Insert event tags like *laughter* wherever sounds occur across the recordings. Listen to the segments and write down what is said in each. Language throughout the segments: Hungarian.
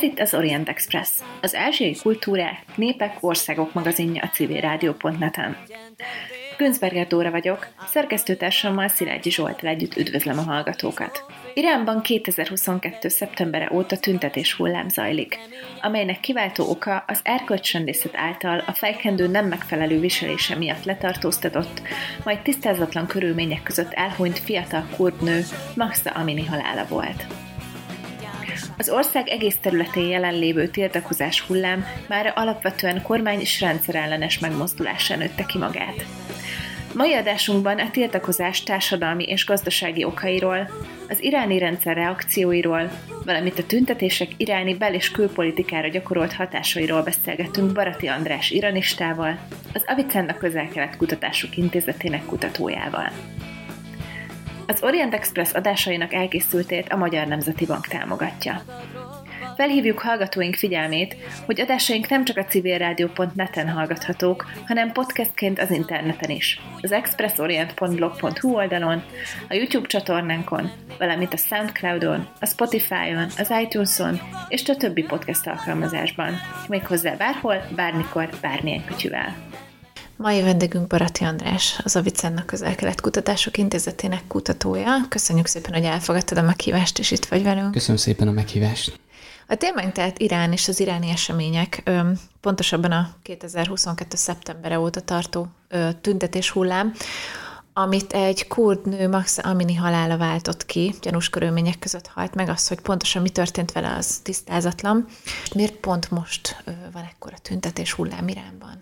Ez itt az Orient Express, az ázsiai kultúrák, népek, országok magazinja a civilrádió.net-en. Günzberger Dóra vagyok, szerkesztőtársammal Szilágyi Zsoltal együtt üdvözlöm a hallgatókat. Iránban 2022. szeptembere óta tüntetés hullám zajlik, amelynek kiváltó oka az erkölcsrendészet által a fejkendő nem megfelelő viselése miatt letartóztatott, majd tisztázatlan körülmények között elhunyt fiatal kurdnő Maxta Amini halála volt. Az ország egész területén jelenlévő tiltakozás hullám már alapvetően kormány és rendszerellenes megmozdulásán nőtte ki magát. Mai adásunkban a tiltakozás társadalmi és gazdasági okairól, az iráni rendszer reakcióiról, valamint a tüntetések iráni bel- és külpolitikára gyakorolt hatásairól beszélgetünk Barati András iranistával, az Avicenna Közel-Kelet Kutatások Intézetének kutatójával. Az Orient Express adásainak elkészültét a Magyar Nemzeti Bank támogatja. Felhívjuk hallgatóink figyelmét, hogy adásaink nem csak a civilrádió.net-en hallgathatók, hanem podcastként az interneten is. Az expressorient.blog.hu oldalon, a YouTube csatornánkon, valamint a Soundcloudon, a Spotify-on, az iTunes-on és a többi podcast alkalmazásban. Méghozzá bárhol, bármikor, bármilyen kütyüvel. Mai vendégünk Barati András, az Avicenna Közel-Kelet Kutatások Intézetének kutatója. Köszönjük szépen, hogy elfogadtad a meghívást, és itt vagy velünk. Köszönöm szépen a meghívást. A témánk tehát Irán és az iráni események, pontosabban a 2022. szeptembere óta tartó tüntetés hullám, amit egy kurd nő Max Amini halála váltott ki, gyanús körülmények között halt meg, az, hogy pontosan mi történt vele, az tisztázatlan. Miért pont most van ekkora tüntetés hullám Iránban?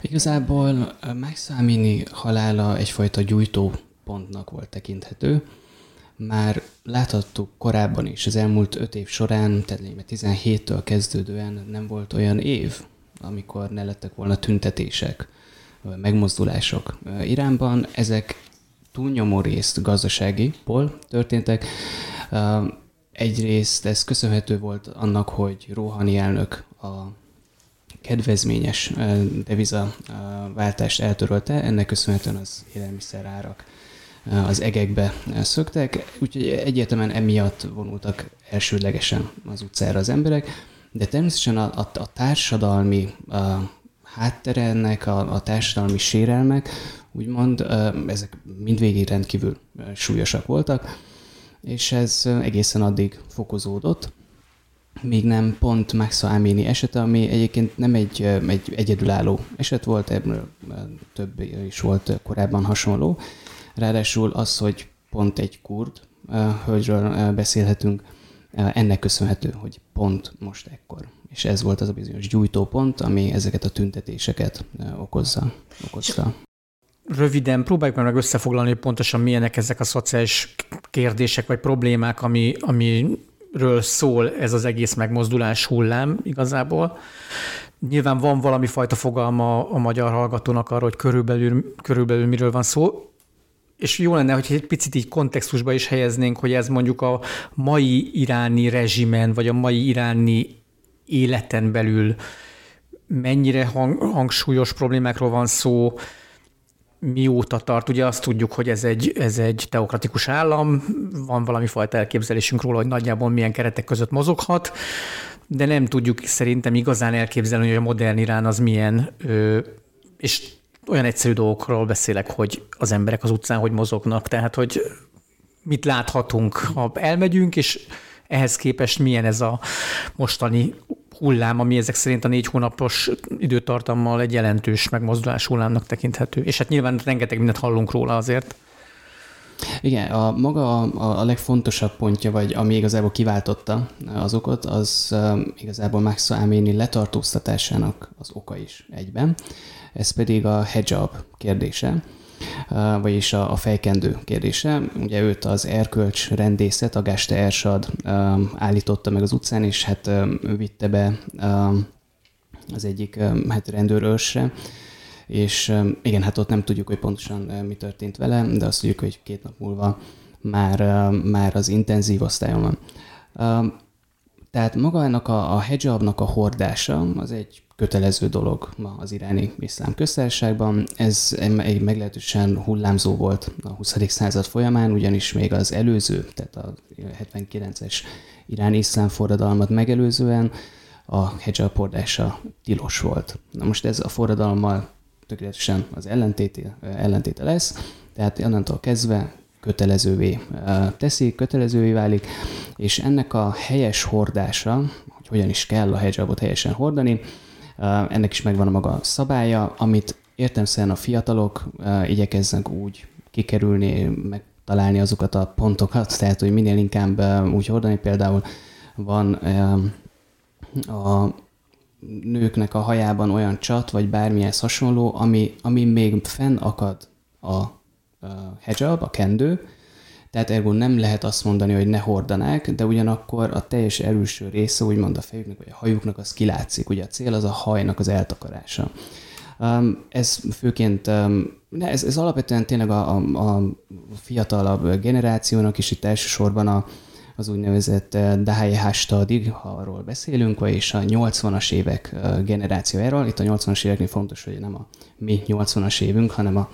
Igazából Max Amini halála egyfajta gyújtópontnak volt tekinthető, már láthattuk korábban is, az elmúlt öt év során, tehát 17-től kezdődően nem volt olyan év, amikor ne lettek volna tüntetések, megmozdulások Iránban. Ezek túlnyomó részt gazdaságiból történtek. Egyrészt ez köszönhető volt annak, hogy Rohani elnök a kedvezményes deviza váltást eltörölte, ennek köszönhetően az élelmiszer árak az egekbe szöktek, úgyhogy egyértelműen emiatt vonultak elsődlegesen az utcára az emberek, de természetesen a, a, a társadalmi a háttere ennek, a, a társadalmi sérelmek, úgymond ezek mindvégig rendkívül súlyosak voltak, és ez egészen addig fokozódott, még nem pont Maxa Amini esete, ami egyébként nem egy, egy egyedülálló eset volt, ebből több is volt korábban hasonló, Ráadásul az, hogy pont egy kurd hölgyről beszélhetünk, ennek köszönhető, hogy pont most ekkor. És ez volt az a bizonyos gyújtópont, ami ezeket a tüntetéseket okozza, okozta. Röviden próbáljuk meg összefoglalni, hogy pontosan milyenek ezek a szociális kérdések vagy problémák, ami, amiről szól ez az egész megmozdulás hullám igazából. Nyilván van valami fajta fogalma a magyar hallgatónak arról, hogy körülbelül, körülbelül miről van szó és jó lenne, hogy egy picit így kontextusba is helyeznénk, hogy ez mondjuk a mai iráni rezsimen, vagy a mai iráni életen belül mennyire hang, hangsúlyos problémákról van szó, mióta tart. Ugye azt tudjuk, hogy ez egy, ez egy teokratikus állam, van valami fajta elképzelésünk róla, hogy nagyjából milyen keretek között mozoghat, de nem tudjuk szerintem igazán elképzelni, hogy a modern Irán az milyen, és olyan egyszerű dolgokról beszélek, hogy az emberek az utcán hogy mozognak, tehát hogy mit láthatunk, ha elmegyünk, és ehhez képest milyen ez a mostani hullám, ami ezek szerint a négy hónapos időtartammal egy jelentős megmozdulás hullámnak tekinthető. És hát nyilván rengeteg mindent hallunk róla azért. Igen, a maga a, a legfontosabb pontja, vagy ami igazából kiváltotta az okot, az um, igazából Max Amini letartóztatásának az oka is egyben ez pedig a hijab kérdése, vagyis a, a fejkendő kérdése. Ugye őt az erkölcs rendészet, a Gaste Ersad állította meg az utcán, és hát vitte be az egyik hát rendőrőrsre, és igen, hát ott nem tudjuk, hogy pontosan mi történt vele, de azt tudjuk, hogy két nap múlva már, már az intenzív osztályon van. Tehát maga ennek a, a hijabnak a hordása az egy kötelező dolog ma az iráni iszlám köztársaságban. Ez egy meglehetősen hullámzó volt a 20. század folyamán, ugyanis még az előző, tehát a 79-es iráni iszlám forradalmat megelőzően a hijab hordása tilos volt. Na most ez a forradalommal tökéletesen az ellentéte, ellentéte lesz, tehát onnantól kezdve kötelezővé teszi, kötelezővé válik, és ennek a helyes hordása, hogy hogyan is kell a hijabot helyesen hordani, ennek is megvan a maga szabálya, amit értemszerűen a fiatalok igyekeznek úgy kikerülni, megtalálni azokat a pontokat, *laughs* tehát hogy minél inkább úgy hordani, például van a nőknek a hajában olyan csat, vagy bármilyen hasonló, ami, ami még fenn akad a hijab, a kendő, tehát ergo nem lehet azt mondani, hogy ne hordanák, de ugyanakkor a teljes erőső része, úgymond a fejüknek vagy a hajuknak, az kilátszik. Ugye a cél az a hajnak az eltakarása. Um, ez főként, um, ez, ez alapvetően tényleg a, a, a fiatalabb generációnak is itt elsősorban a, az úgynevezett uh, Dahai Hastadig, ha arról beszélünk, és a 80-as évek uh, generációjáról. Itt a 80-as éveknél fontos, hogy nem a mi 80-as évünk, hanem a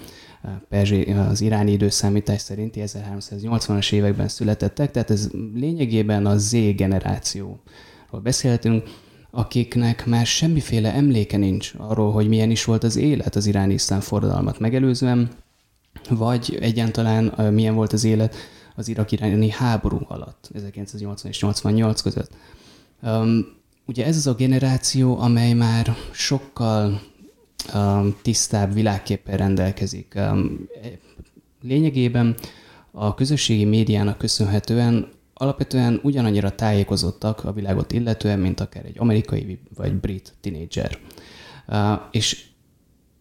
Perzsi, az iráni időszámítás szerinti 1380-as években születettek, tehát ez lényegében a Z generációról beszélhetünk, akiknek már semmiféle emléke nincs arról, hogy milyen is volt az élet az iráni iszlám forradalmat megelőzően, vagy egyáltalán milyen volt az élet az irak-iráni háború alatt, 1980 és 88 között. Um, ugye ez az a generáció, amely már sokkal tisztább világképpen rendelkezik. Um, lényegében a közösségi médiának köszönhetően alapvetően ugyanannyira tájékozottak a világot illetően, mint akár egy amerikai vagy brit tinédzser. Uh, és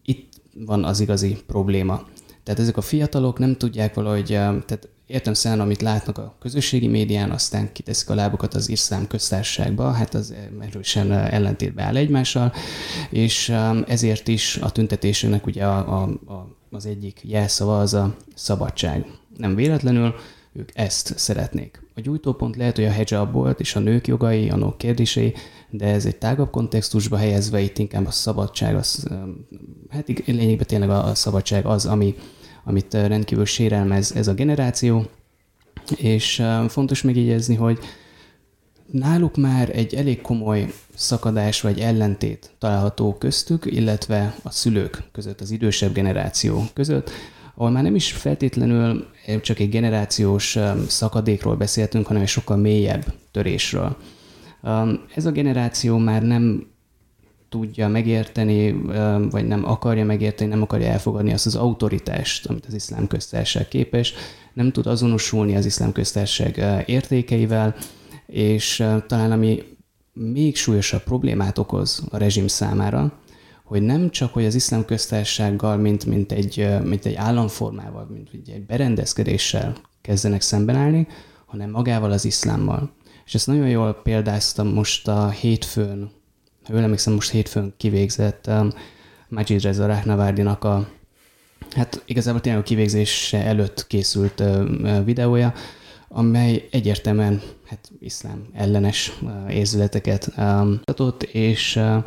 itt van az igazi probléma. Tehát ezek a fiatalok nem tudják valahogy, tehát értem szerint, amit látnak a közösségi médián, aztán kiteszik a lábukat az iszlám köztársaságba, hát az erősen ellentétbe áll egymással, és um, ezért is a tüntetésünknek ugye a, a, a, az egyik jelszava az a szabadság. Nem véletlenül ők ezt szeretnék. A gyújtópont lehet, hogy a hijab volt, és a nők jogai, a nők kérdései, de ez egy tágabb kontextusba helyezve itt inkább a szabadság, az, um, hát lényegben tényleg a szabadság az, ami, amit rendkívül sérelmez ez a generáció, és fontos megjegyezni, hogy náluk már egy elég komoly szakadás vagy ellentét található köztük, illetve a szülők között, az idősebb generáció között, ahol már nem is feltétlenül csak egy generációs szakadékról beszéltünk, hanem egy sokkal mélyebb törésről. Ez a generáció már nem tudja megérteni, vagy nem akarja megérteni, nem akarja elfogadni azt az autoritást, amit az iszlám köztársaság képes, nem tud azonosulni az iszlám köztársaság értékeivel, és talán ami még súlyosabb problémát okoz a rezsim számára, hogy nem csak, hogy az iszlám köztársasággal, mint, mint, egy, mint egy államformával, mint egy berendezkedéssel kezdenek szemben állni, hanem magával az iszlámmal. És ezt nagyon jól példáztam most a hétfőn jól emlékszem, most hétfőn kivégzett um, Majid Reza Rahnavardinak a hát igazából tényleg a kivégzése előtt készült uh, videója, amely egyértelműen hát, iszlám ellenes uh, érzületeket um, adott, és uh,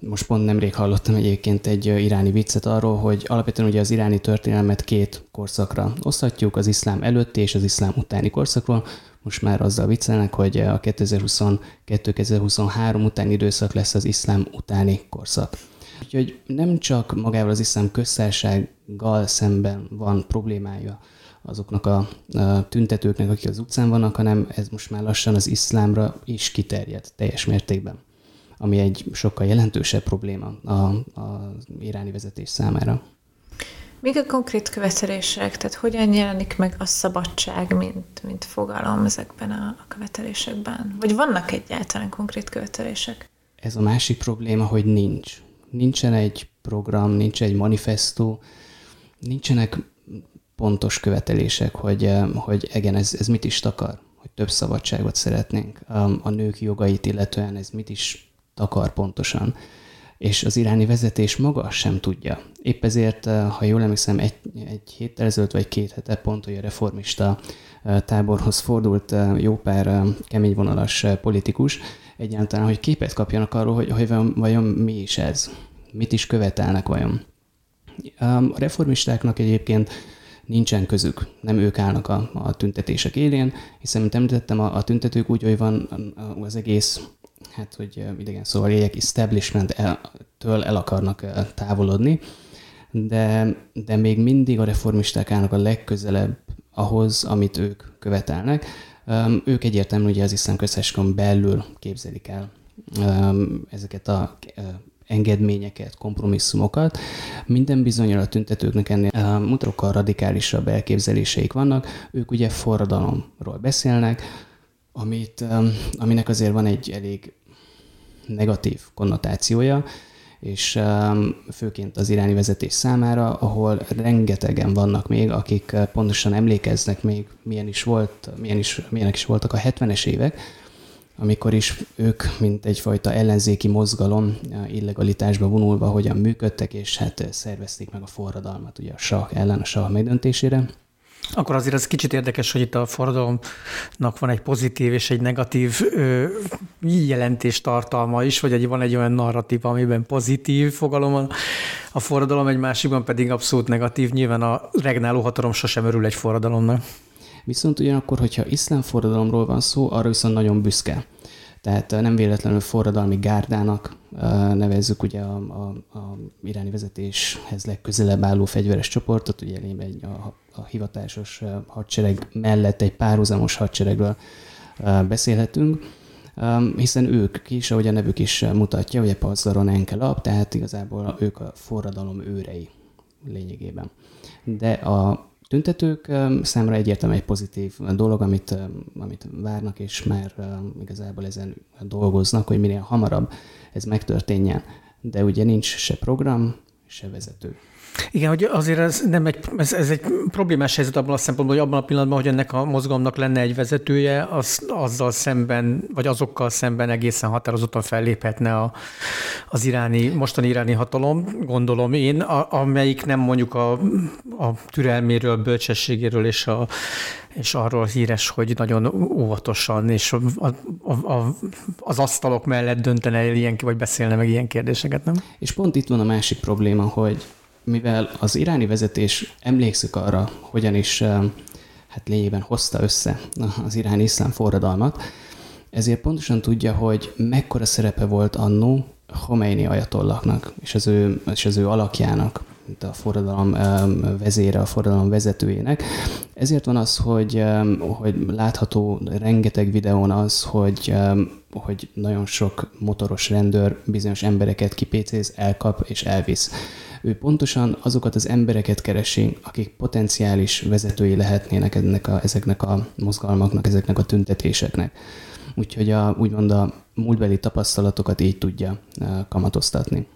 most pont nemrég hallottam egyébként egy iráni viccet arról, hogy alapvetően ugye az iráni történelmet két korszakra oszthatjuk, az iszlám előtti és az iszlám utáni korszakról most már azzal viccelnek, hogy a 2022-2023 utáni időszak lesz az iszlám utáni korszak. Úgyhogy nem csak magával az iszlám köztársággal szemben van problémája azoknak a, a tüntetőknek, akik az utcán vannak, hanem ez most már lassan az iszlámra is kiterjed teljes mértékben, ami egy sokkal jelentősebb probléma az iráni vezetés számára. Mik a konkrét követelések? Tehát hogyan jelenik meg a szabadság, mint, mint fogalom ezekben a, a követelésekben? Vagy vannak egyáltalán konkrét követelések? Ez a másik probléma, hogy nincs. Nincsen egy program, nincs egy manifestó, nincsenek pontos követelések, hogy, eh, hogy igen, ez, ez mit is takar, hogy több szabadságot szeretnénk. A nők jogait illetően ez mit is takar pontosan és az iráni vezetés maga sem tudja. Épp ezért, eh, ha jól emlékszem, egy, egy héttel ezelőtt vagy két hete pont, hogy a reformista táborhoz fordult jó pár keményvonalas politikus, egyáltalán, hogy képet kapjanak arról, hogy, hogy vajon mi is ez, mit is követelnek vajon. A reformistáknak egyébként nincsen közük, nem ők állnak a, a tüntetések élén, hiszen, mint említettem, a, a tüntetők úgy, hogy van az egész, hát, hogy idegen szóval éljek, establishment-től el akarnak távolodni, de, de még mindig a reformisták állnak a legközelebb ahhoz, amit ők követelnek. Ők egyértelműen ugye az iszlám köztársaságon belül képzelik el ezeket a engedményeket, kompromisszumokat. Minden bizonyal a tüntetőknek ennél mutatókkal radikálisabb elképzeléseik vannak. Ők ugye forradalomról beszélnek, amit, aminek azért van egy elég negatív konnotációja, és főként az iráni vezetés számára, ahol rengetegen vannak még, akik pontosan emlékeznek még, milyen is volt, milyen is, milyenek is voltak a 70-es évek, amikor is ők, mint egyfajta ellenzéki mozgalom illegalitásba vonulva hogyan működtek, és hát szervezték meg a forradalmat ugye a sah ellen, a sah megdöntésére. Akkor azért ez kicsit érdekes, hogy itt a forradalomnak van egy pozitív és egy negatív ö, jelentés tartalma is, vagy egy, van egy olyan narratív, amiben pozitív fogalom van, a forradalom, egy másikban pedig abszolút negatív. Nyilván a regnáló hatalom sosem örül egy forradalomnak. Viszont ugyanakkor, hogyha iszlám forradalomról van szó, arra viszont nagyon büszke. Tehát nem véletlenül forradalmi gárdának nevezzük ugye a, a, a iráni vezetéshez legközelebb álló fegyveres csoportot, ugye egy, a, a hivatásos hadsereg mellett egy párhuzamos hadseregről beszélhetünk, hiszen ők is, ahogy a nevük is mutatja, ugye Pazzaron Enkelap, tehát igazából ők a forradalom őrei lényegében. De a tüntetők számra egyértelműen egy pozitív dolog, amit, amit várnak, és már igazából ezen dolgoznak, hogy minél hamarabb ez megtörténjen. De ugye nincs se program, se vezető. Igen, hogy azért ez nem egy, ez, ez egy problémás helyzet abban a szempontból, hogy abban a pillanatban, hogy ennek a mozgalomnak lenne egy vezetője, az, azzal szemben, vagy azokkal szemben egészen határozottan felléphetne a, az iráni, mostani iráni hatalom, gondolom én, a, amelyik nem mondjuk a, a türelméről, bölcsességéről és, a, és arról híres, hogy nagyon óvatosan és a, a, a, az asztalok mellett döntene el ilyen, vagy beszélne meg ilyen kérdéseket, nem? És pont itt van a másik probléma, hogy mivel az iráni vezetés emlékszik arra, hogyan is hát lényegében hozta össze az iráni iszlám forradalmat, ezért pontosan tudja, hogy mekkora szerepe volt annó Khomeini ajatollaknak és az ő, és az ő alakjának, mint a forradalom vezére, a forradalom vezetőjének. Ezért van az, hogy, hogy látható rengeteg videón az, hogy, hogy nagyon sok motoros rendőr bizonyos embereket kipécéz, elkap és elvisz ő pontosan azokat az embereket keresi, akik potenciális vezetői lehetnének ennek a, ezeknek a mozgalmaknak, ezeknek a tüntetéseknek. Úgyhogy a, úgymond a múltbeli tapasztalatokat így tudja kamatoztatni.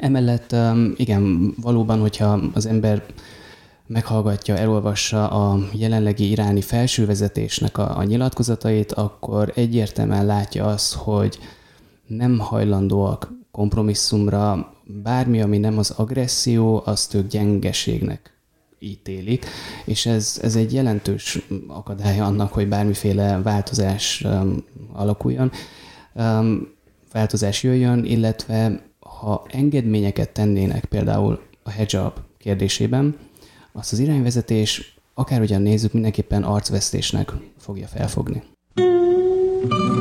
Emellett igen, valóban, hogyha az ember meghallgatja, elolvassa a jelenlegi iráni felsővezetésnek a, a nyilatkozatait, akkor egyértelműen látja azt, hogy nem hajlandóak kompromisszumra, bármi, ami nem az agresszió, azt ők gyengeségnek ítélik, és ez, ez egy jelentős akadály annak, hogy bármiféle változás um, alakuljon, um, változás jöjjön, illetve ha engedményeket tennének például a hijab kérdésében, azt az irányvezetés, akárhogyan nézzük, mindenképpen arcvesztésnek fogja felfogni. thank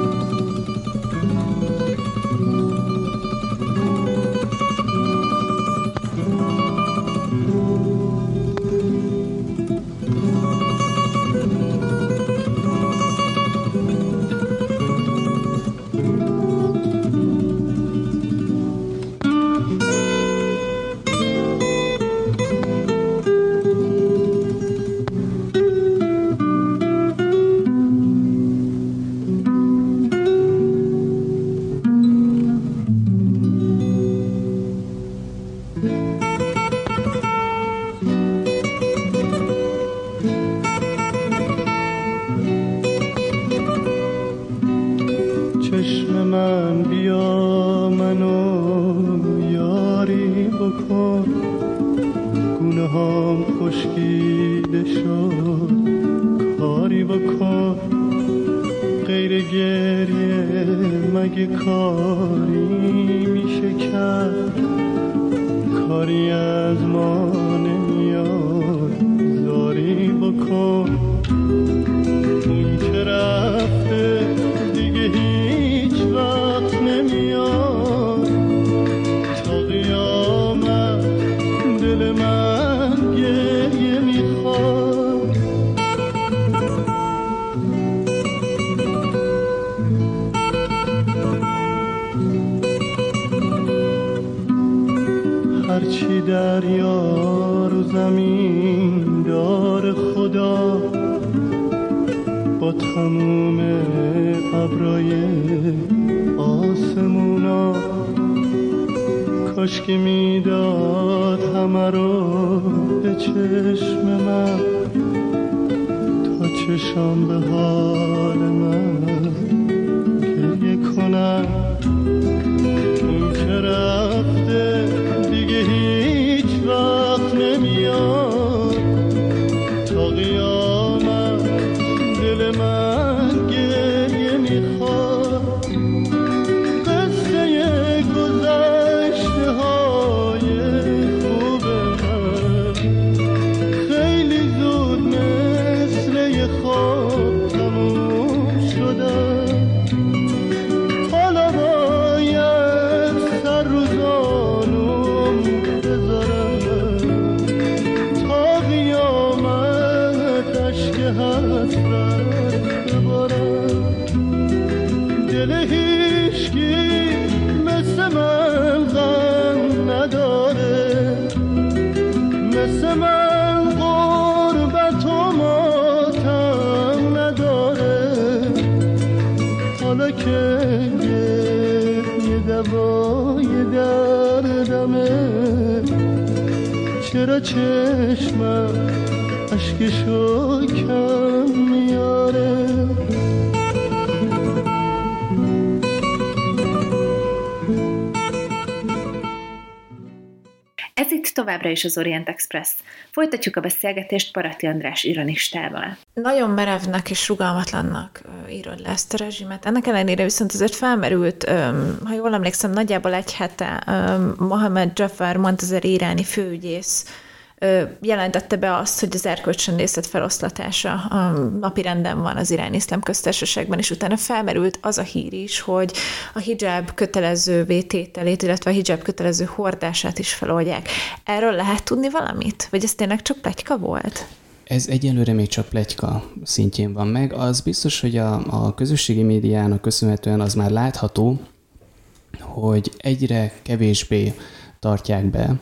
چرا چشمم اشکشو کم میاره؟ Itt továbbra is az Orient Express. Folytatjuk a beszélgetést Parati András ironistával. Nagyon merevnek és rugalmatlannak írod le ezt a rezsimet. Ennek ellenére viszont azért felmerült, ha jól emlékszem, nagyjából egy hete Mohamed Jafar Montazer iráni főügyész jelentette be azt, hogy az erkölcsöndészet feloszlatása a napi renden van az iráni iszlám köztársaságban, és utána felmerült az a hír is, hogy a hijab kötelező vétételét, illetve a hijab kötelező hordását is feloldják. Erről lehet tudni valamit? Vagy ez tényleg csak pletyka volt? Ez egyelőre még csak pletyka szintjén van meg. Az biztos, hogy a, a közösségi médiának köszönhetően az már látható, hogy egyre kevésbé tartják be.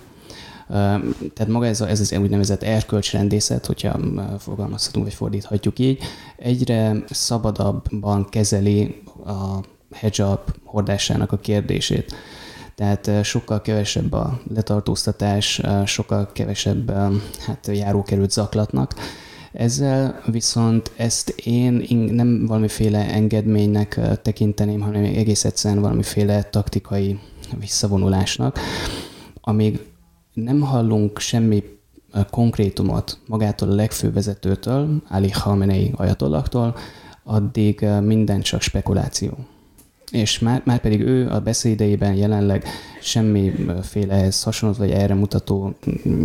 Tehát maga ez, a, ez az úgynevezett erkölcsrendészet, hogyha fogalmazhatunk, vagy fordíthatjuk így, egyre szabadabban kezeli a hijab hordásának a kérdését. Tehát sokkal kevesebb a letartóztatás, sokkal kevesebb hát, járókerült zaklatnak. Ezzel viszont ezt én nem valamiféle engedménynek tekinteném, hanem egész egyszerűen valamiféle taktikai visszavonulásnak, amíg nem hallunk semmi ö, konkrétumot magától a legfőbb vezetőtől, Ali Khamenei ajatollaktól, addig ö, minden csak spekuláció. És már, már pedig ő a beszédeiben jelenleg semmiféle ehhez hasonló vagy erre mutató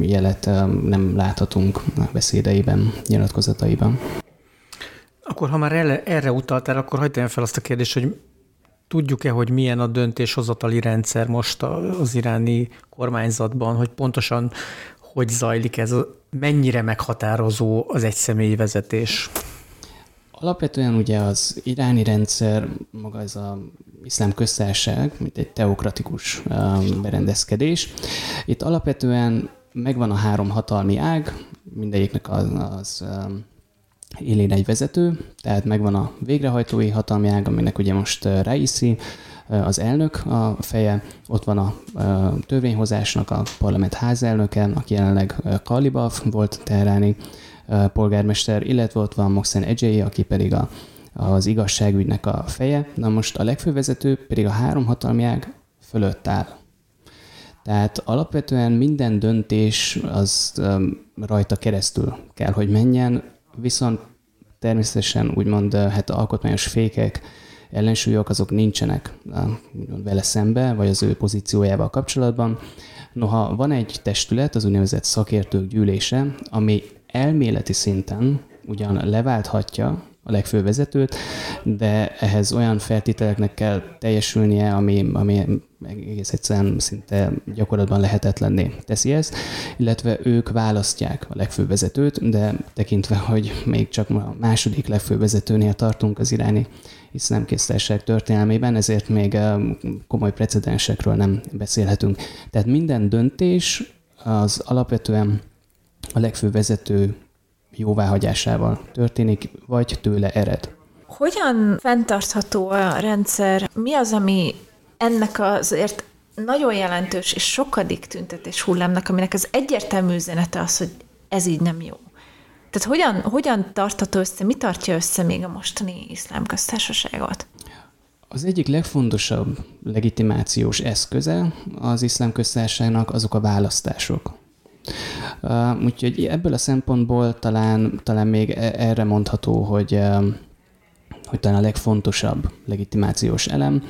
jelet ö, nem láthatunk a beszédeiben, nyilatkozataiban. Akkor ha már erre, erre utaltál, akkor hagyd fel azt a kérdést, hogy tudjuk-e, hogy milyen a döntéshozatali rendszer most az iráni kormányzatban, hogy pontosan hogy zajlik ez, mennyire meghatározó az egyszemély vezetés? Alapvetően ugye az iráni rendszer, maga ez az iszlám köztársaság, mint egy teokratikus um, berendezkedés. Itt alapvetően megvan a három hatalmi ág, mindegyiknek az, az um, élén egy vezető, tehát megvan a végrehajtói hatalmi ág, aminek ugye most Raisi, az elnök a feje, ott van a törvényhozásnak a parlament házelnöke, aki jelenleg Kalibaf volt teheráni polgármester, illetve ott van Mohsen Edzsei, aki pedig a, az igazságügynek a feje. Na most a legfőbb vezető pedig a három hatalmi ág fölött áll. Tehát alapvetően minden döntés az rajta keresztül kell, hogy menjen, viszont természetesen úgymond hát alkotmányos fékek, ellensúlyok azok nincsenek vele szembe, vagy az ő pozíciójával kapcsolatban. Noha van egy testület, az úgynevezett szakértők gyűlése, ami elméleti szinten ugyan leválthatja a legfőbb vezetőt, de ehhez olyan feltételeknek kell teljesülnie, ami, ami egész egyszerűen szinte gyakorlatban lehetetlenné teszi ezt, illetve ők választják a legfőbb vezetőt, de tekintve, hogy még csak a második legfőbb vezetőnél tartunk az iráni iszlám késztárság történelmében, ezért még komoly precedensekről nem beszélhetünk. Tehát minden döntés az alapvetően a legfőbb vezető jóváhagyásával történik, vagy tőle ered. Hogyan fenntartható a rendszer? Mi az, ami ennek azért nagyon jelentős és sokadik tüntetés hullámnak, aminek az egyértelmű üzenete az, hogy ez így nem jó. Tehát hogyan, hogyan tartható össze, mi tartja össze még a mostani iszlám köztársaságot? Az egyik legfontosabb legitimációs eszköze az iszlám köztársaságnak azok a választások. Uh, úgyhogy ebből a szempontból talán, talán még e, erre mondható, hogy, uh, hogy talán a legfontosabb legitimációs elem,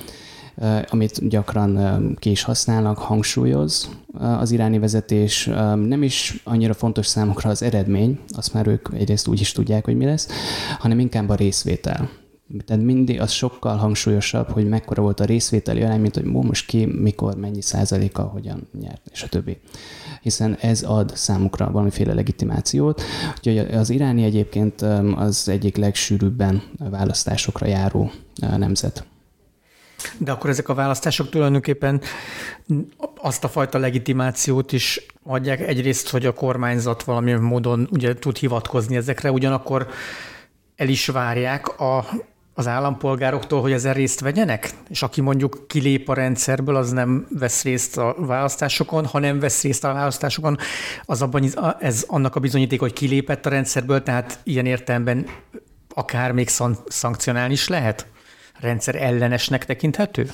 uh, amit gyakran ki is használnak, hangsúlyoz az iráni vezetés. Nem is annyira fontos számukra az eredmény, azt már ők egyrészt úgy is tudják, hogy mi lesz, hanem inkább a részvétel. Tehát mindig az sokkal hangsúlyosabb, hogy mekkora volt a részvételi arány, mint hogy most ki, mikor, mennyi százaléka, hogyan nyert, és a többi. Hiszen ez ad számukra valamiféle legitimációt. Úgyhogy az iráni egyébként az egyik legsűrűbben választásokra járó nemzet. De akkor ezek a választások tulajdonképpen azt a fajta legitimációt is adják egyrészt, hogy a kormányzat valamilyen módon ugye tud hivatkozni ezekre, ugyanakkor el is várják a az állampolgároktól, hogy ezen részt vegyenek? És aki mondjuk kilép a rendszerből, az nem vesz részt a választásokon, ha nem vesz részt a választásokon, az abban, ez annak a bizonyíték, hogy kilépett a rendszerből, tehát ilyen értelemben akár még szankcionálni is lehet? Rendszer ellenesnek tekinthető?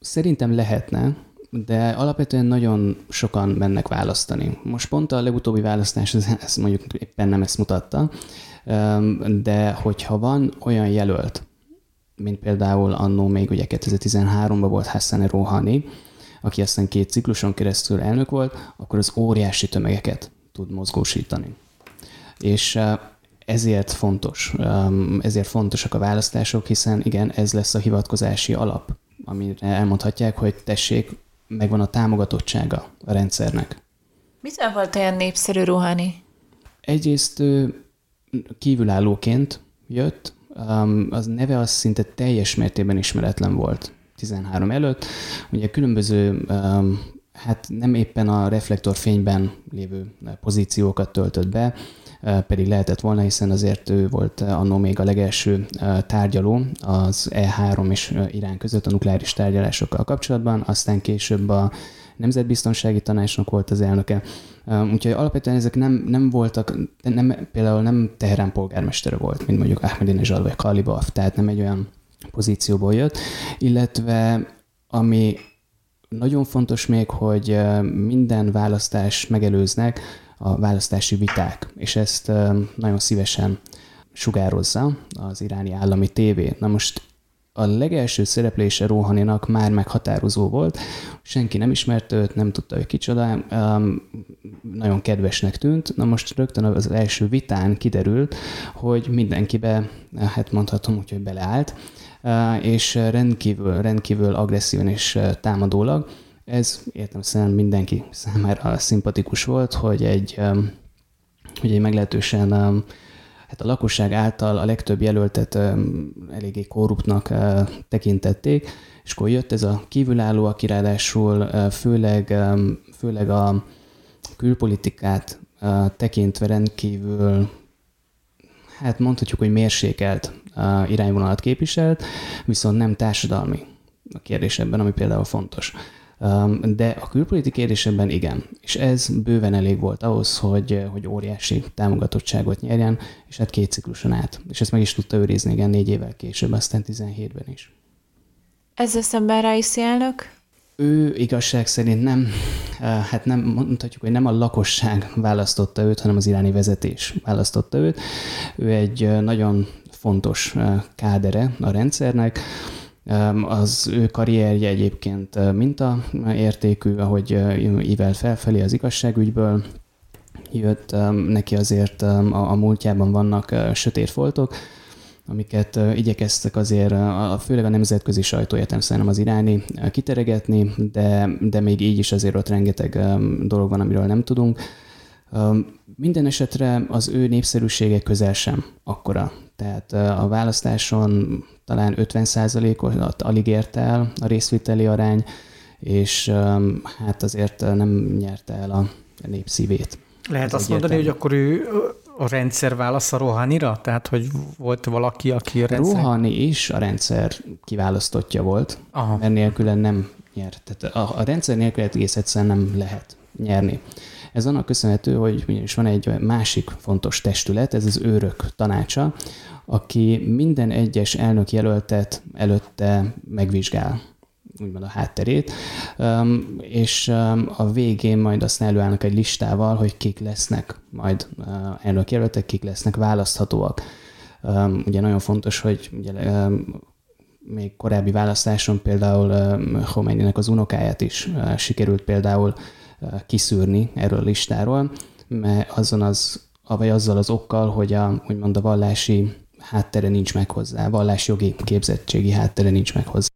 Szerintem lehetne, de alapvetően nagyon sokan mennek választani. Most pont a legutóbbi választás, ez, ez mondjuk éppen nem ezt mutatta, de hogyha van olyan jelölt, mint például annó még ugye 2013-ban volt Hassan Rouhani, aki aztán két cikluson keresztül elnök volt, akkor az óriási tömegeket tud mozgósítani. És ezért fontos, ezért fontosak a választások, hiszen igen, ez lesz a hivatkozási alap, amire elmondhatják, hogy tessék, megvan a támogatottsága a rendszernek. Mitől volt olyan népszerű Rouhani? Egyrészt kívülállóként jött, um, az neve az szinte teljes mértékben ismeretlen volt 13 előtt. Ugye különböző, um, hát nem éppen a reflektorfényben lévő pozíciókat töltött be, uh, pedig lehetett volna, hiszen azért ő volt annó még a legelső uh, tárgyaló az E3 és Irán között a nukleáris tárgyalásokkal kapcsolatban, aztán később a Nemzetbiztonsági Tanácsnak volt az elnöke. Úgyhogy alapvetően ezek nem, nem voltak, nem, például nem Teherán polgármestere volt, mint mondjuk Ahmadinejad vagy Kalibaf, tehát nem egy olyan pozícióból jött, illetve ami nagyon fontos még, hogy minden választás megelőznek a választási viták, és ezt nagyon szívesen sugározza az iráni állami tévé. Na most a legelső szereplése Rohaninak már meghatározó volt, senki nem ismerte őt, nem tudta, hogy kicsoda, um, nagyon kedvesnek tűnt. Na most rögtön az első vitán kiderült, hogy mindenkibe, hát mondhatom úgy, hogy beleállt, uh, és rendkívül, rendkívül agresszíven és uh, támadólag. Ez értem szerint mindenki számára szimpatikus volt, hogy egy, um, hogy egy meglehetősen um, hát a lakosság által a legtöbb jelöltet eléggé korruptnak tekintették, és akkor jött ez a kívülálló, aki ráadásul főleg, főleg a külpolitikát tekintve rendkívül, hát mondhatjuk, hogy mérsékelt irányvonalat képviselt, viszont nem társadalmi a kérdés ebben, ami például fontos. De a külpolitik kérdésében igen, és ez bőven elég volt ahhoz, hogy, hogy óriási támogatottságot nyerjen, és hát két cikluson át. És ezt meg is tudta őrizni, igen, négy évvel később, aztán 17-ben is. Ezzel szemben Raisi elnök? ő igazság szerint nem, hát nem mondhatjuk, hogy nem a lakosság választotta őt, hanem az iráni vezetés választotta őt. Ő egy nagyon fontos kádere a rendszernek, az ő karrierje egyébként értékű, ahogy ível felfelé az igazságügyből jött, neki azért a, múltjában vannak sötét foltok, amiket igyekeztek azért, a, főleg a nemzetközi sajtóját szerintem az iráni kiteregetni, de, de még így is azért ott rengeteg dolog van, amiről nem tudunk. Minden esetre az ő népszerűsége közel sem akkora. Tehát a választáson talán 50%-ot alig ért el a részviteli arány, és hát azért nem nyerte el a népszívét. Lehet azt mondani, hogy akkor ő a rendszer válasz a Rohanira? Tehát, hogy volt valaki, aki a rendszer... Rohani is a rendszer kiválasztottja volt, Aha. mert nélküle nem nyert. Tehát a, a rendszer nélkül egész egyszerűen nem lehet nyerni. Ez annak köszönhető, hogy is van egy másik fontos testület, ez az őrök tanácsa, aki minden egyes elnök jelöltet előtte megvizsgál úgymond a hátterét, és a végén majd aztán előállnak egy listával, hogy kik lesznek majd elnökjelöltek, kik lesznek választhatóak. Ugye nagyon fontos, hogy ugye, még korábbi választáson például Khomeininek az unokáját is sikerült például kiszűrni erről a listáról, mert azon az, vagy azzal az okkal, hogy a, úgymond a vallási háttere nincs meg hozzá, vallásjogi képzettségi háttere nincs meg hozzá.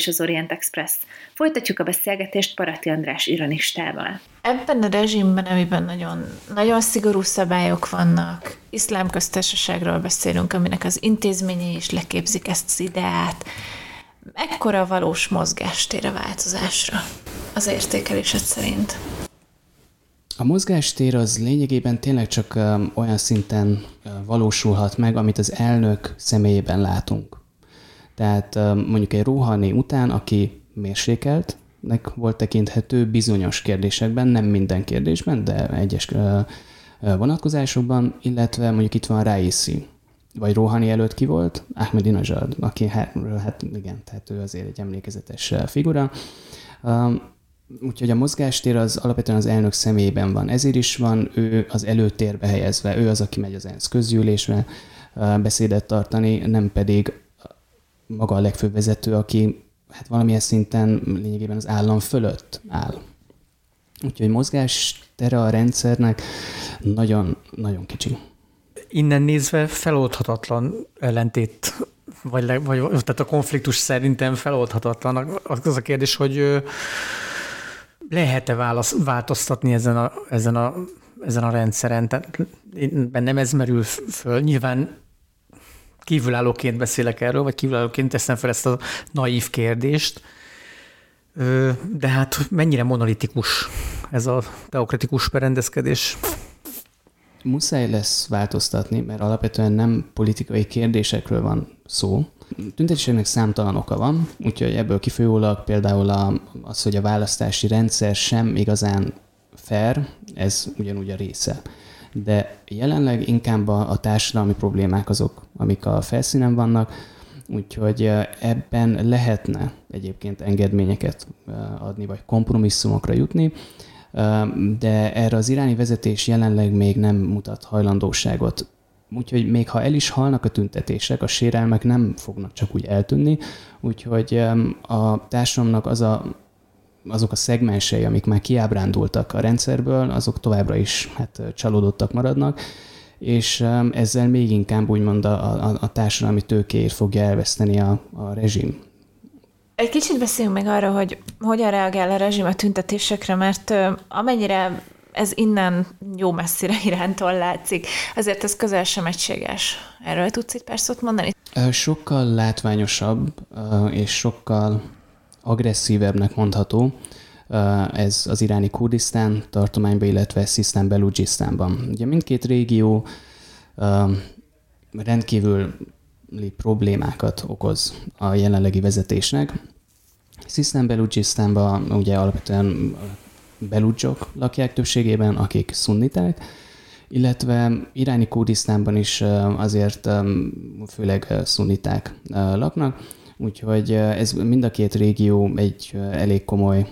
Is az Orient Express. Folytatjuk a beszélgetést Parati András ironistával. Ebben a rezsimben, amiben nagyon, nagyon szigorú szabályok vannak, iszlám köztársaságról beszélünk, aminek az intézményei is leképzik ezt az ideát, mekkora valós mozgástér a változásra? az értékelésed szerint? A mozgástér az lényegében tényleg csak olyan szinten valósulhat meg, amit az elnök személyében látunk. Tehát mondjuk egy Rouhani után, aki mérsékeltnek volt tekinthető bizonyos kérdésekben, nem minden kérdésben, de egyes vonatkozásokban, illetve mondjuk itt van Raisi, vagy Rohani előtt ki volt, Ahmedinejad, aki hát, hát igen, tehát ő azért egy emlékezetes figura. Úgyhogy a mozgástér az alapvetően az elnök személyében van. Ezért is van ő az előtérbe helyezve. Ő az, aki megy az ENSZ közgyűlésre beszédet tartani, nem pedig maga a legfőbb vezető, aki hát valamilyen szinten lényegében az állam fölött áll. Úgyhogy mozgástere a rendszernek nagyon, nagyon kicsi. Innen nézve feloldhatatlan ellentét, vagy, le, vagy tehát a konfliktus szerintem feloldhatatlan. Az a kérdés, hogy lehet-e válasz, változtatni ezen a, ezen, a, ezen a rendszeren? Tehát bennem ez merül föl. Nyilván kívülállóként beszélek erről, vagy kívülállóként teszem fel ezt a naív kérdést, de hát mennyire monolitikus ez a teokratikus berendezkedés? Muszáj lesz változtatni, mert alapvetően nem politikai kérdésekről van szó. Tüntetésének számtalan oka van, úgyhogy ebből kifolyólag például az, hogy a választási rendszer sem igazán fair, ez ugyanúgy a része. De jelenleg inkább a, a társadalmi problémák azok, amik a felszínen vannak, úgyhogy ebben lehetne egyébként engedményeket adni, vagy kompromisszumokra jutni, de erre az iráni vezetés jelenleg még nem mutat hajlandóságot. Úgyhogy még ha el is halnak a tüntetések, a sérelmek nem fognak csak úgy eltűnni, úgyhogy a társadalomnak az a, azok a szegmensei, amik már kiábrándultak a rendszerből, azok továbbra is hát, csalódottak maradnak, és ezzel még inkább úgymond a, a, a társadalmi tőkéért fogja elveszteni a, a rezsim. Egy kicsit beszéljünk meg arra, hogy hogyan reagál a rezsim a tüntetésekre, mert amennyire ez innen jó messzire *laughs* irántól látszik, azért ez közel sem egységes. Erről tudsz egy pár szót mondani? Sokkal látványosabb és sokkal agresszívebbnek mondható ez az iráni Kurdisztán tartományban, illetve Szisztán Belugisztánban. Ugye mindkét régió rendkívül problémákat okoz a jelenlegi vezetésnek. Szisztán Belugisztánban ugye alapvetően beludzsok lakják többségében, akik szunniták, illetve iráni Kurdisztánban is azért főleg szunniták laknak, úgyhogy ez mind a két régió egy elég komoly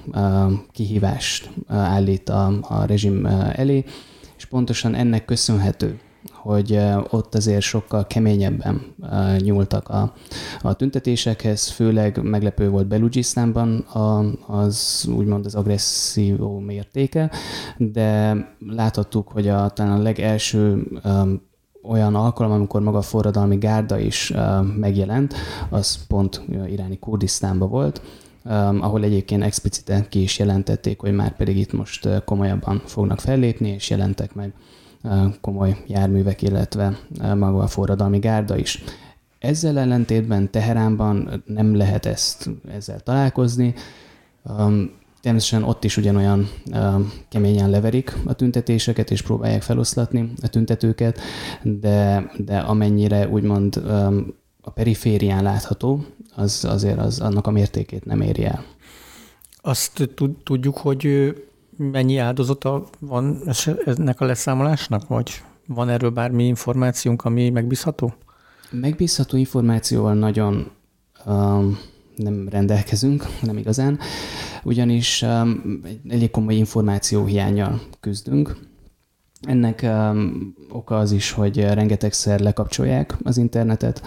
kihívást állít a, a rezsim elé, és pontosan ennek köszönhető hogy ott azért sokkal keményebben nyúltak a, a tüntetésekhez, főleg meglepő volt Belugisztánban az úgymond az agresszió mértéke, de láthattuk, hogy a, talán a legelső olyan alkalom, amikor maga a forradalmi gárda is megjelent, az pont iráni Kurdisztánban volt, ahol egyébként expliciten ki is jelentették, hogy már pedig itt most komolyabban fognak fellépni, és jelentek meg komoly járművek, illetve maga a forradalmi gárda is. Ezzel ellentétben Teheránban nem lehet ezt ezzel találkozni. Természetesen ott is ugyanolyan keményen leverik a tüntetéseket, és próbálják feloszlatni a tüntetőket, de, de amennyire úgymond a periférián látható, az azért az annak a mértékét nem éri el. Azt tudjuk, hogy mennyi áldozata van ennek a leszámolásnak, vagy van erről bármi információnk, ami megbízható? Megbízható információval nagyon um, nem rendelkezünk, nem igazán, ugyanis um, egy elég komoly információ hiányjal küzdünk. Ennek um, oka az is, hogy rengetegszer lekapcsolják az internetet,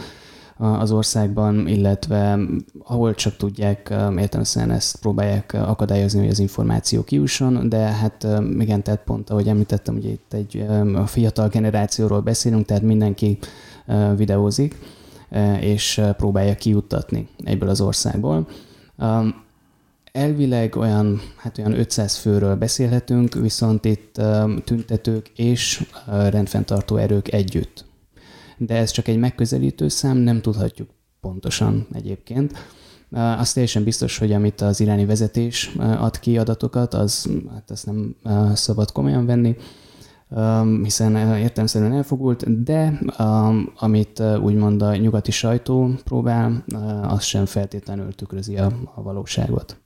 az országban, illetve ahol csak tudják, értelmesen ezt próbálják akadályozni, hogy az információ kiusson, de hát igen, tehát pont ahogy említettem, hogy itt egy fiatal generációról beszélünk, tehát mindenki videózik, és próbálja kijuttatni egyből az országból. Elvileg olyan, hát olyan 500 főről beszélhetünk, viszont itt tüntetők és rendfenntartó erők együtt de ez csak egy megközelítő szám, nem tudhatjuk pontosan egyébként. Az teljesen biztos, hogy amit az iráni vezetés ad ki adatokat, az hát ezt nem szabad komolyan venni, hiszen értelmszerűen elfogult, de amit úgymond a nyugati sajtó próbál, az sem feltétlenül tükrözi a, a valóságot.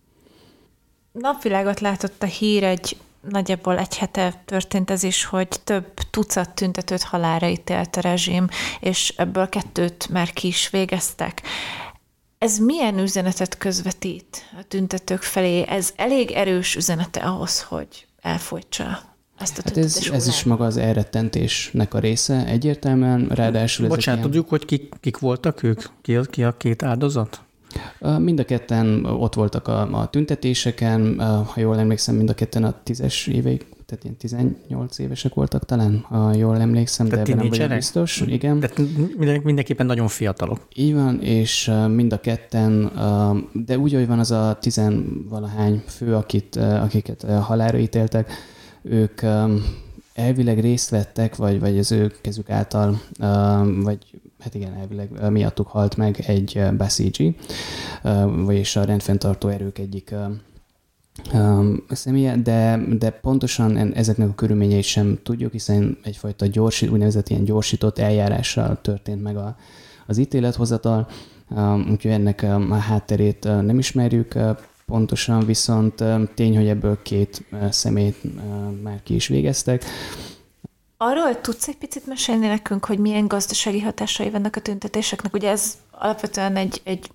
Napvilágot látott a hír egy nagyjából egy hete történt ez is, hogy több tucat tüntetőt halára ítélt a rezsim, és ebből kettőt már ki is végeztek. Ez milyen üzenetet közvetít a tüntetők felé? Ez elég erős üzenete ahhoz, hogy elfolytsa ezt a hát ez, ez is maga az elrettentésnek a része egyértelműen, ráadásul Bocsánat, ilyen... tudjuk, hogy kik, kik voltak ők? Ki, ki a két áldozat? Mind a ketten ott voltak a, a tüntetéseken, ha jól emlékszem, mind a ketten a tízes éveik, tehát ilyen 18 évesek voltak talán, ha jól emlékszem, tehát de ebben nem vagyok biztos. Igen. Tehát mindenképpen nagyon fiatalok. Így van, és mind a ketten, de úgy, hogy van az a tizenvalahány fő, akit, akiket halára ítéltek, ők elvileg részt vettek, vagy, vagy az ő kezük által, vagy hát igen, elvileg miattuk halt meg egy Basiji, vagyis a rendfenntartó erők egyik személye, de, de pontosan ezeknek a körülményeit sem tudjuk, hiszen egyfajta gyorsi, úgynevezett ilyen gyorsított eljárással történt meg a, az ítélethozatal, úgyhogy ennek a hátterét nem ismerjük pontosan, viszont tény, hogy ebből két szemét már ki is végeztek. Arról tudsz egy picit mesélni nekünk, hogy milyen gazdasági hatásai vannak a tüntetéseknek? Ugye ez alapvetően egy, egy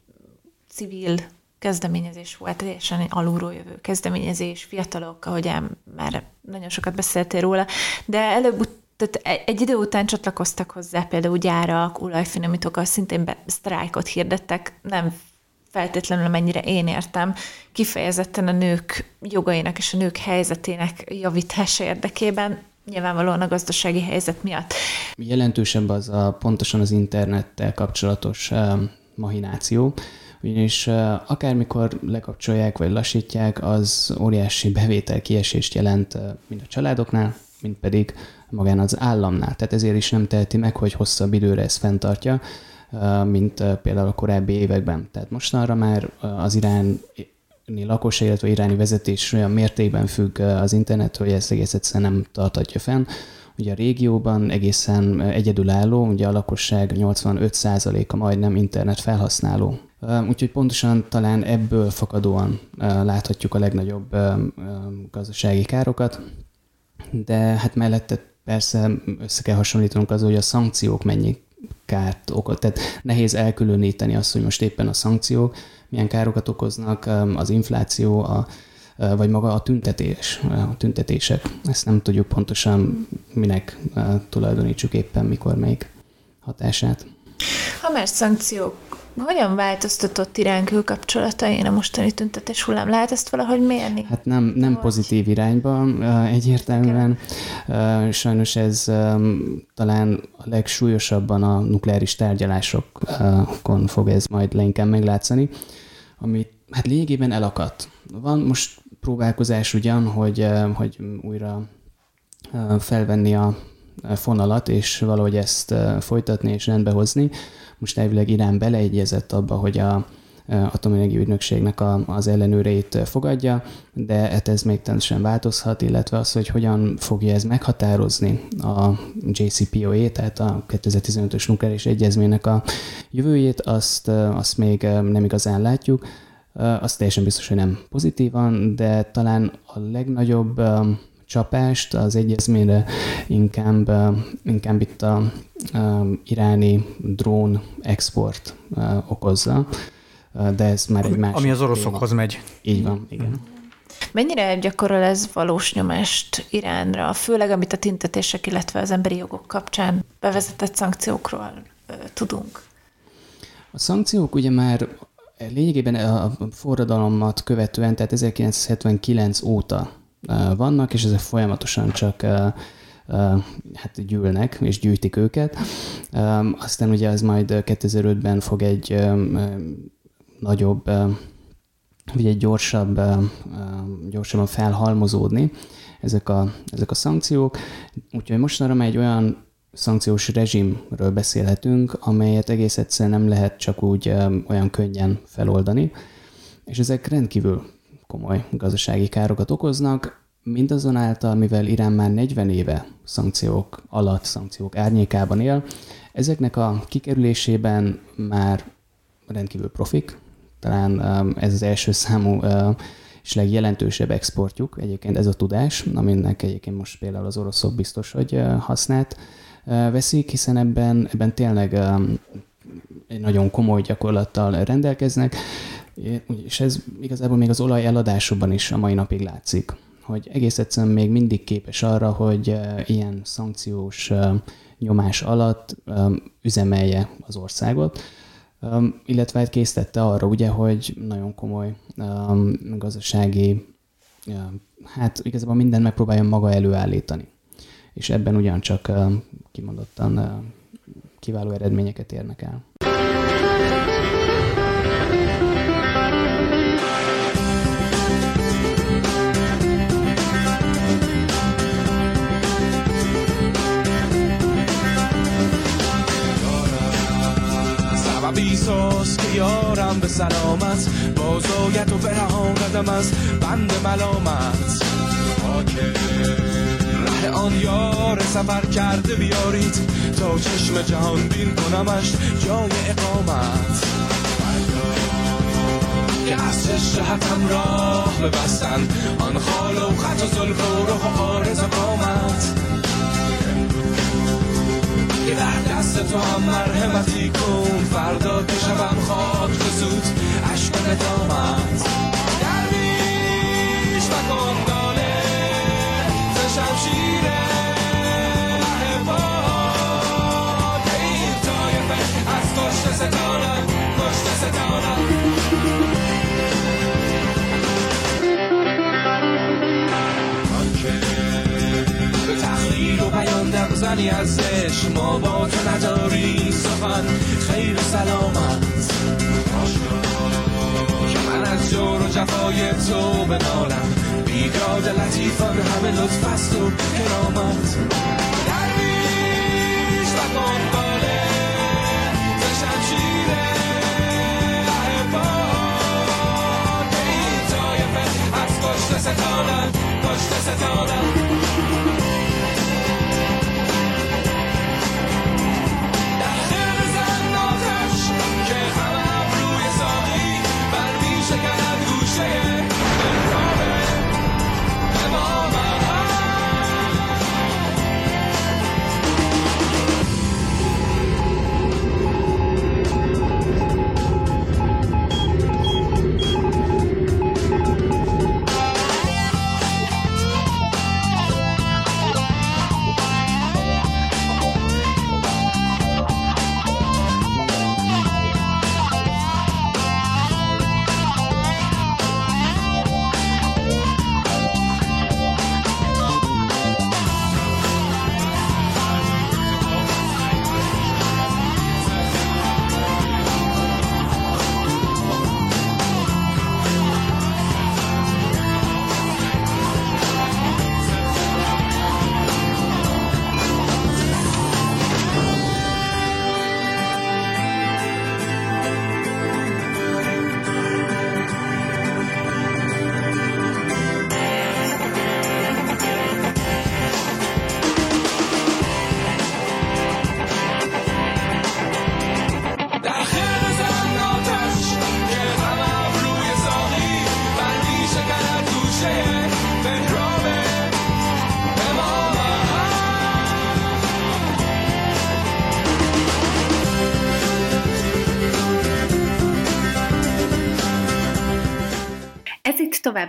civil kezdeményezés volt, teljesen egy alulról jövő kezdeményezés, fiatalok, ahogy már nagyon sokat beszéltél róla, de előbb tehát egy idő után csatlakoztak hozzá például gyárak, olajfinomítókkal szintén be, sztrájkot hirdettek, nem feltétlenül, mennyire én értem, kifejezetten a nők jogainak és a nők helyzetének javítása érdekében, nyilvánvalóan a gazdasági helyzet miatt. Jelentősebb az a pontosan az internettel kapcsolatos mahináció, ugyanis akármikor lekapcsolják vagy lassítják, az óriási bevétel kiesést jelent mind a családoknál, mind pedig magán az államnál. Tehát ezért is nem teheti meg, hogy hosszabb időre ezt fenntartja, mint például a korábbi években. Tehát mostanra már az iráni lakosság, illetve iráni vezetés olyan mértékben függ az internet, hogy ezt egész egyszerűen nem tartatja fenn. Ugye a régióban egészen egyedülálló, ugye a lakosság 85%-a majdnem internet felhasználó. Úgyhogy pontosan talán ebből fakadóan láthatjuk a legnagyobb gazdasági károkat, de hát mellette persze össze kell hasonlítanunk az, hogy a szankciók mennyi kárt okoz. Tehát nehéz elkülöníteni azt, hogy most éppen a szankciók milyen károkat okoznak, az infláció, a, vagy maga a tüntetés, a tüntetések. Ezt nem tudjuk pontosan minek tulajdonítsuk éppen, mikor melyik hatását. Ha már szankciók hogyan változtatott Irán külkapcsolatain a mostani tüntetés hullám? Lehet ezt valahogy mérni? Hát nem, nem pozitív irányba egyértelműen. Sajnos ez talán a legsúlyosabban a nukleáris tárgyalásokon fog ez majd leinkább meglátszani, ami hát lényegében elakadt. Van most próbálkozás ugyan, hogy, hogy újra felvenni a fonalat, és valahogy ezt folytatni és rendbehozni. Most elvileg Irán beleegyezett abba, hogy a atomenergia ügynökségnek az ellenőreit fogadja, de hát ez még teljesen változhat, illetve az, hogy hogyan fogja ez meghatározni a JCPOA, tehát a 2015-ös nukleáris egyezménynek a jövőjét, azt, azt még nem igazán látjuk. Azt teljesen biztos, hogy nem pozitívan, de talán a legnagyobb csapást az egyezményre inkább, inkább itt a, iráni drón export okozza, de ez már egy másik Ami az oroszokhoz téma. megy. Így van, igen. Mennyire gyakorol ez valós nyomást Iránra, főleg amit a tintetések, illetve az emberi jogok kapcsán bevezetett szankciókról tudunk? A szankciók ugye már lényegében a forradalomat követően, tehát 1979 óta vannak, és ezek folyamatosan csak hát gyűlnek, és gyűjtik őket. Aztán ugye ez majd 2005-ben fog egy nagyobb, vagy egy gyorsabb, gyorsabban felhalmozódni ezek a, ezek a szankciók. Úgyhogy mostanra már egy olyan szankciós rezsimről beszélhetünk, amelyet egész egyszerűen nem lehet csak úgy olyan könnyen feloldani, és ezek rendkívül komoly gazdasági károkat okoznak, mindazonáltal, mivel Irán már 40 éve szankciók alatt, szankciók árnyékában él, ezeknek a kikerülésében már rendkívül profik, talán ez az első számú és legjelentősebb exportjuk. Egyébként ez a tudás, aminek egyébként most például az oroszok biztos, hogy használt veszik, hiszen ebben, ebben tényleg egy nagyon komoly gyakorlattal rendelkeznek, és ez igazából még az olaj eladásokban is a mai napig látszik, hogy egész egyszerűen még mindig képes arra, hogy ilyen szankciós nyomás alatt üzemelje az országot, illetve hát késztette arra ugye, hogy nagyon komoly gazdasági, hát igazából minden megpróbálja maga előállítani. És ebben ugyancsak kimondottan kiváló eredményeket érnek el. بیساز که یارم به سلامت. بازایت و برهاندم از بند ملامت. ره آن یار سفر کرده بیارید. تا چشم جهان بین کنمش جای اقامت. که از شهتم راه ببستن. آن خال و خط و زلف و روح و آرز قامت ده دست تو هم مرحمتی کن. فردا که شبم خواهد که زود عشق به دامت درویش مکن. ما با تو نداری. سخن خیر سلامت. که من از جور و جفای تو بنالم بیداد لطیفان همه لطف است و کرامت. درویش و دنباله. ز شمشیر پاک این طایفه از کشت ستانم کشت ستانم.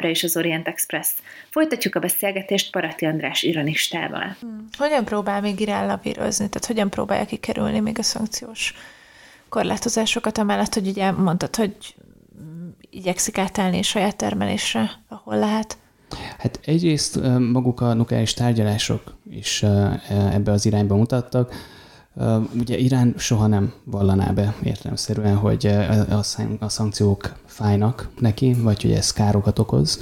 Továbbra is az Orient Express. Folytatjuk a beszélgetést Parati András ironistával. Hmm. Hogyan próbál még Irán lavírozni? Tehát hogyan próbálja kikerülni még a szankciós korlátozásokat, amellett, hogy ugye mondtad, hogy igyekszik átállni saját termelésre, ahol lehet? Hát egyrészt maguk a nukleáris tárgyalások is ebbe az irányba mutattak. Ugye Irán soha nem vallaná be értelemszerűen, hogy a szankciók fájnak neki, vagy hogy ez károkat okoz,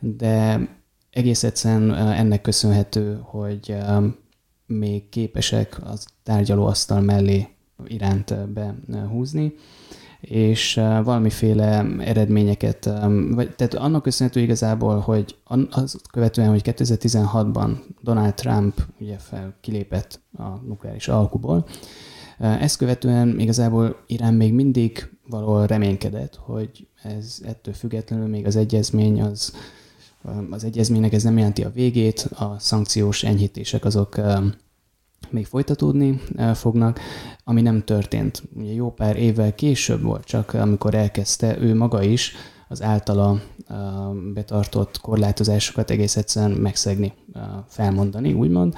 de egész egyszerűen ennek köszönhető, hogy még képesek az tárgyalóasztal mellé iránt behúzni, és valamiféle eredményeket, vagy, tehát annak köszönhető igazából, hogy az követően, hogy 2016-ban Donald Trump ugye fel kilépett a nukleáris alkuból, ezt követően igazából Irán még mindig valahol reménykedett, hogy ez ettől függetlenül még az egyezmény az, az egyezménynek ez nem jelenti a végét, a szankciós enyhítések azok még folytatódni fognak, ami nem történt. Ugye jó pár évvel később volt csak, amikor elkezdte ő maga is az általa betartott korlátozásokat egész egyszerűen megszegni, felmondani, úgymond.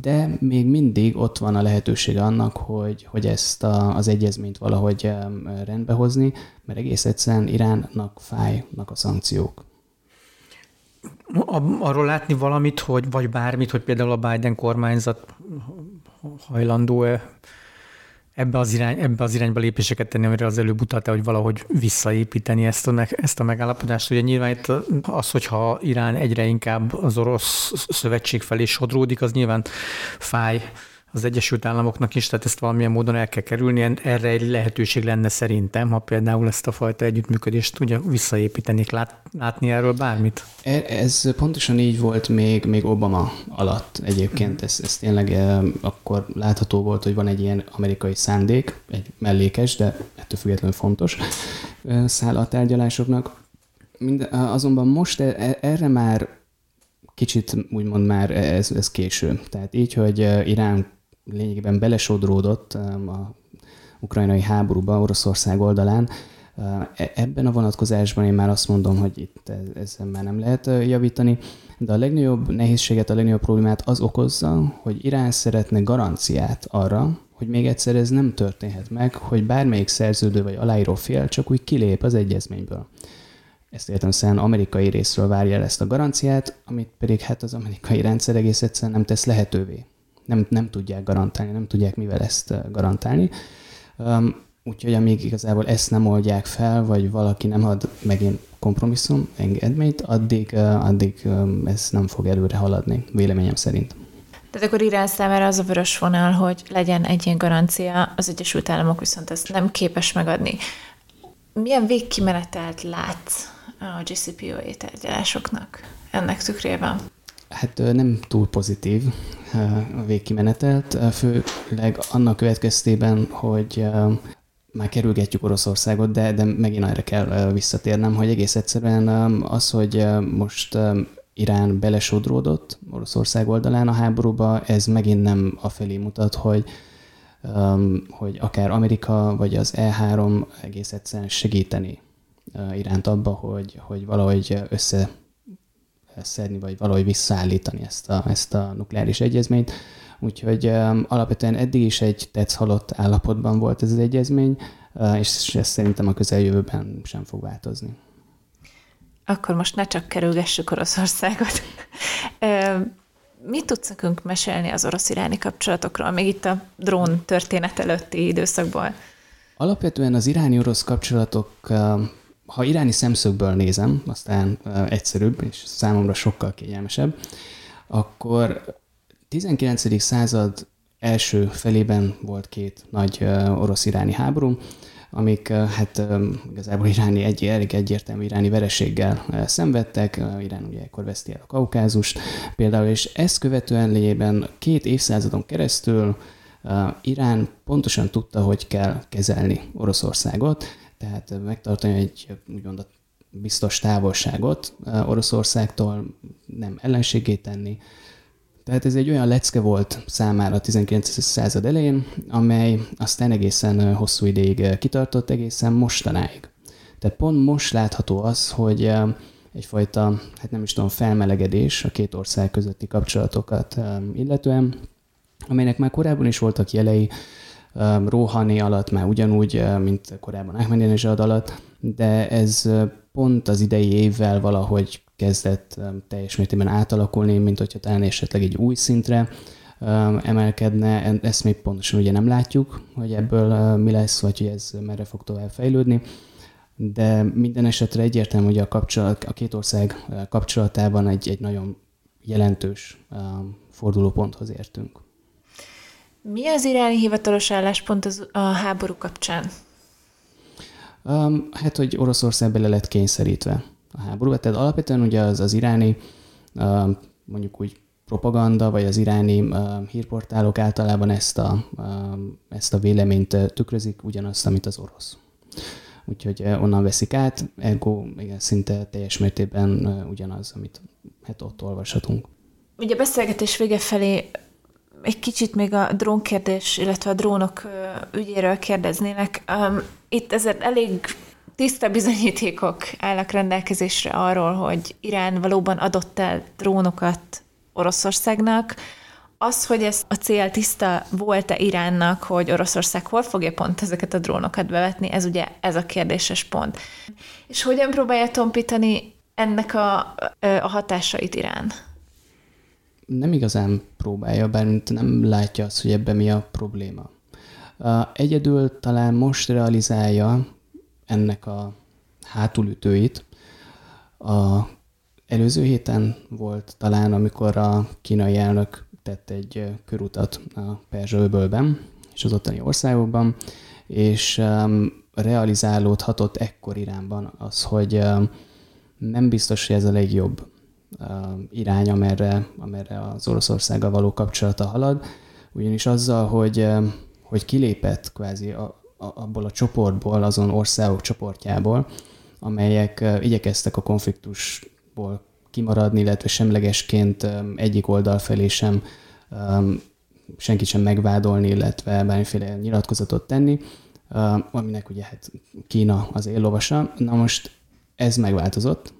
De még mindig ott van a lehetősége annak, hogy, hogy ezt a, az egyezményt valahogy rendbe hozni, mert egész egyszerűen Iránnak fájnak a szankciók arról látni valamit, hogy, vagy bármit, hogy például a Biden kormányzat hajlandó-e ebbe az, irány, ebbe az irányba lépéseket tenni, amire az előbb utalta, hogy valahogy visszaépíteni ezt a, ezt a megállapodást. Ugye nyilván itt az, hogyha Irán egyre inkább az orosz szövetség felé sodródik, az nyilván fáj az Egyesült Államoknak is, tehát ezt valamilyen módon el kell kerülni. Erre egy lehetőség lenne szerintem, ha például ezt a fajta együttműködést ugye visszaépítenék. Lát, látni erről bármit? E, ez pontosan így volt még, még Obama alatt egyébként. Ez, ez tényleg e, akkor látható volt, hogy van egy ilyen amerikai szándék, egy mellékes, de ettől függetlenül fontos e, száll a tárgyalásoknak. Minden, azonban most erre már kicsit úgymond már ez, ez késő. Tehát így, hogy Irán lényegében belesodródott um, a ukrajnai háborúba Oroszország oldalán. Uh, e, ebben a vonatkozásban én már azt mondom, hogy itt ezzel már nem lehet uh, javítani, de a legnagyobb nehézséget, a legnagyobb problémát az okozza, hogy Irán szeretne garanciát arra, hogy még egyszer ez nem történhet meg, hogy bármelyik szerződő vagy aláíró fél csak úgy kilép az egyezményből. Ezt értem szerint amerikai részről várja el ezt a garanciát, amit pedig hát az amerikai rendszer egész egyszerűen nem tesz lehetővé nem, nem tudják garantálni, nem tudják mivel ezt garantálni. Um, úgyhogy amíg igazából ezt nem oldják fel, vagy valaki nem ad megint kompromisszum, engedményt, addig, addig ez nem fog előre haladni, véleményem szerint. Tehát akkor Irán számára az a vörös vonal, hogy legyen egy ilyen garancia, az Egyesült Államok viszont ezt nem képes megadni. Milyen végkimenetelt látsz a GCPOA tárgyalásoknak ennek tükrében? Hát nem túl pozitív a végkimenetelt, főleg annak következtében, hogy már kerülgetjük Oroszországot, de, de megint arra kell visszatérnem, hogy egész egyszerűen az, hogy most Irán belesodródott Oroszország oldalán a háborúba, ez megint nem afelé mutat, hogy, hogy akár Amerika vagy az E3 egész egyszerűen segíteni Iránt abba, hogy, hogy valahogy össze szedni, vagy valahogy visszaállítani ezt a, ezt a nukleáris egyezményt. Úgyhogy um, alapvetően eddig is egy tetsz halott állapotban volt ez az egyezmény, uh, és ez szerintem a közeljövőben sem fog változni. Akkor most ne csak kerülgessük Oroszországot. *laughs* Mit tudsz nekünk mesélni az orosz-iráni kapcsolatokról, még itt a drón történet előtti időszakból? Alapvetően az iráni-orosz kapcsolatok ha iráni szemszögből nézem, aztán egyszerűbb és számomra sokkal kényelmesebb, akkor 19. század első felében volt két nagy orosz-iráni háború, amik hát igazából iráni egy, elég egyértelmű iráni vereséggel szenvedtek. Irán ugye ekkor veszti el a kaukázust például, és ezt követően lényében két évszázadon keresztül Irán pontosan tudta, hogy kell kezelni Oroszországot, tehát megtartani egy úgymond a biztos távolságot Oroszországtól, nem ellenségé tenni. Tehát ez egy olyan lecke volt számára a 19. század elején, amely aztán egészen hosszú ideig kitartott, egészen mostanáig. Tehát pont most látható az, hogy egyfajta, hát nem is tudom, felmelegedés a két ország közötti kapcsolatokat illetően, amelynek már korábban is voltak jelei, Rohani alatt már ugyanúgy, mint korábban Ahmadinejad alatt, de ez pont az idei évvel valahogy kezdett teljes mértékben átalakulni, mint hogyha talán esetleg egy új szintre emelkedne. Ezt még pontosan ugye nem látjuk, hogy ebből mi lesz, vagy hogy ez merre fog tovább fejlődni. De minden esetre egyértelmű, hogy a, kapcsolat, a két ország kapcsolatában egy, egy nagyon jelentős fordulóponthoz értünk. Mi az iráni hivatalos álláspont az, a háború kapcsán? Um, hát, hogy Oroszország bele lett kényszerítve a háborúba. Tehát alapvetően ugye az, az iráni um, mondjuk úgy propaganda, vagy az iráni um, hírportálok általában ezt a, um, ezt a véleményt tükrözik, ugyanazt, amit az orosz. Úgyhogy onnan veszik át, ergo igen, szinte teljes mértékben ugyanaz, amit hát ott olvashatunk. Ugye a beszélgetés vége felé egy kicsit még a drónkérdés, illetve a drónok ügyéről kérdeznének. Itt ezért elég tiszta bizonyítékok állnak rendelkezésre arról, hogy Irán valóban adott el drónokat Oroszországnak. Az, hogy ez a cél tiszta volt-e Iránnak, hogy Oroszország hol fogja pont ezeket a drónokat bevetni, ez ugye ez a kérdéses pont. És hogyan próbálja tompítani ennek a, a hatásait Irán? Nem igazán próbálja, bár nem látja azt, hogy ebben mi a probléma. Egyedül talán most realizálja ennek a hátulütőit. A előző héten volt talán, amikor a kínai elnök tett egy körutat a Perzsa-öbölben és az ottani országokban, és um, realizálódhatott ekkor Iránban az, hogy nem biztos, hogy ez a legjobb irány, amerre, amerre az Oroszországgal való kapcsolata halad, ugyanis azzal, hogy, um, hogy kilépett kvázi a, a, abból a csoportból, azon országok csoportjából, amelyek uh, igyekeztek a konfliktusból kimaradni, illetve semlegesként egyik oldal felé sem senki sem megvádolni, illetve bármiféle nyilatkozatot tenni, aminek ugye hát Kína az éllovasa. Na most ez megváltozott,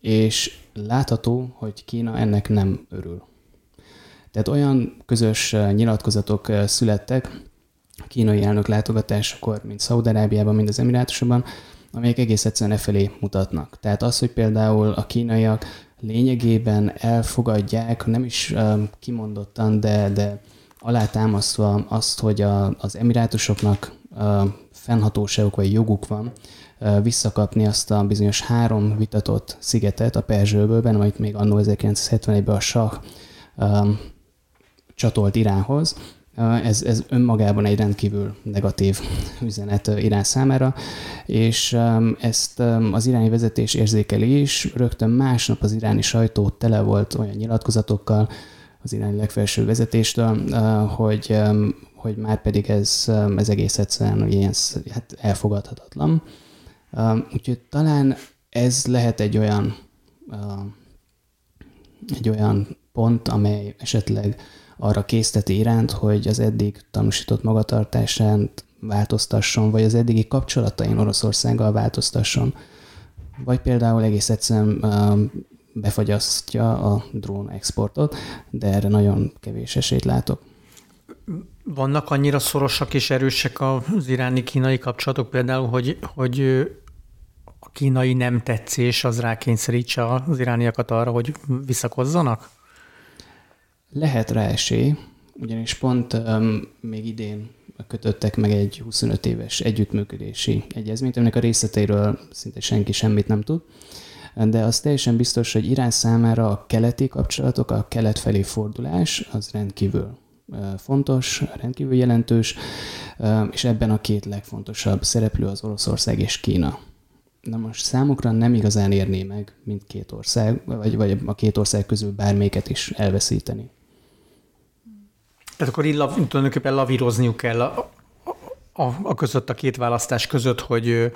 és látható, hogy Kína ennek nem örül. Tehát olyan közös nyilatkozatok születtek a kínai elnök látogatásakor, mint Szaudarábiában, mint az Emirátusokban, amelyek egész egyszerűen e felé mutatnak. Tehát az, hogy például a kínaiak lényegében elfogadják, nem is kimondottan, de, de alátámasztva azt, hogy a, az emirátusoknak fennhatóságuk vagy joguk van visszakapni azt a bizonyos három vitatott szigetet a Perzsőbölben, amit még annó 1971-ben a Sah csatolt Iránhoz, ez, ez önmagában egy rendkívül negatív üzenet Irán számára, és ezt az iráni vezetés érzékeli is. Rögtön másnap az iráni sajtó tele volt olyan nyilatkozatokkal az iráni legfelső vezetéstől, hogy, hogy már pedig ez, ez egész egyszerűen ilyen hát elfogadhatatlan. Úgyhogy talán ez lehet egy olyan, egy olyan pont, amely esetleg arra készteti iránt, hogy az eddig tanúsított magatartásán változtasson, vagy az eddigi kapcsolatain Oroszországgal változtasson, vagy például egész egyszerűen befagyasztja a drón exportot, de erre nagyon kevés esélyt látok. Vannak annyira szorosak és erősek az iráni-kínai kapcsolatok például, hogy, hogy a kínai nem tetszés az rákényszerítse az irániakat arra, hogy visszakozzanak? Lehet rá esély, ugyanis pont um, még idén kötöttek meg egy 25 éves együttműködési egyezményt, aminek a részleteiről szinte senki semmit nem tud, de az teljesen biztos, hogy Irán számára a keleti kapcsolatok, a kelet felé fordulás az rendkívül fontos, rendkívül jelentős, és ebben a két legfontosabb szereplő az Oroszország és Kína. Na most számukra nem igazán érné meg mindkét ország, vagy, vagy a két ország közül bármelyiket is elveszíteni. Tehát akkor így lav, tulajdonképpen lavírozniuk kell a, a, a között, a két választás között, hogy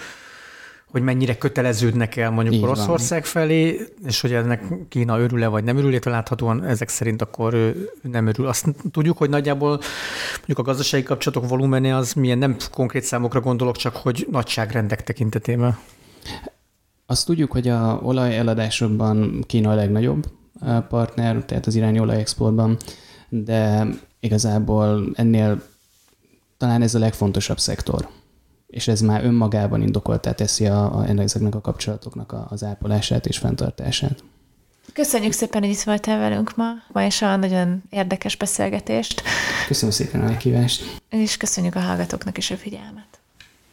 hogy mennyire köteleződnek el mondjuk Így Oroszország van. felé, és hogy ennek Kína örül-e vagy nem örül, láthatóan ezek szerint akkor ő nem örül. Azt tudjuk, hogy nagyjából mondjuk a gazdasági kapcsolatok volumene az milyen, nem konkrét számokra gondolok, csak hogy nagyságrendek tekintetében. Azt tudjuk, hogy a olaj eladásokban Kína a legnagyobb partner, tehát az irányi olajexportban, de igazából ennél talán ez a legfontosabb szektor. És ez már önmagában indokoltá teszi a, a, ezeknek a kapcsolatoknak a, az ápolását és fenntartását. Köszönjük szépen, hogy itt voltál velünk ma, ma is a nagyon érdekes beszélgetést. Köszönöm szépen a meghívást. És köszönjük a hallgatóknak is a figyelmet.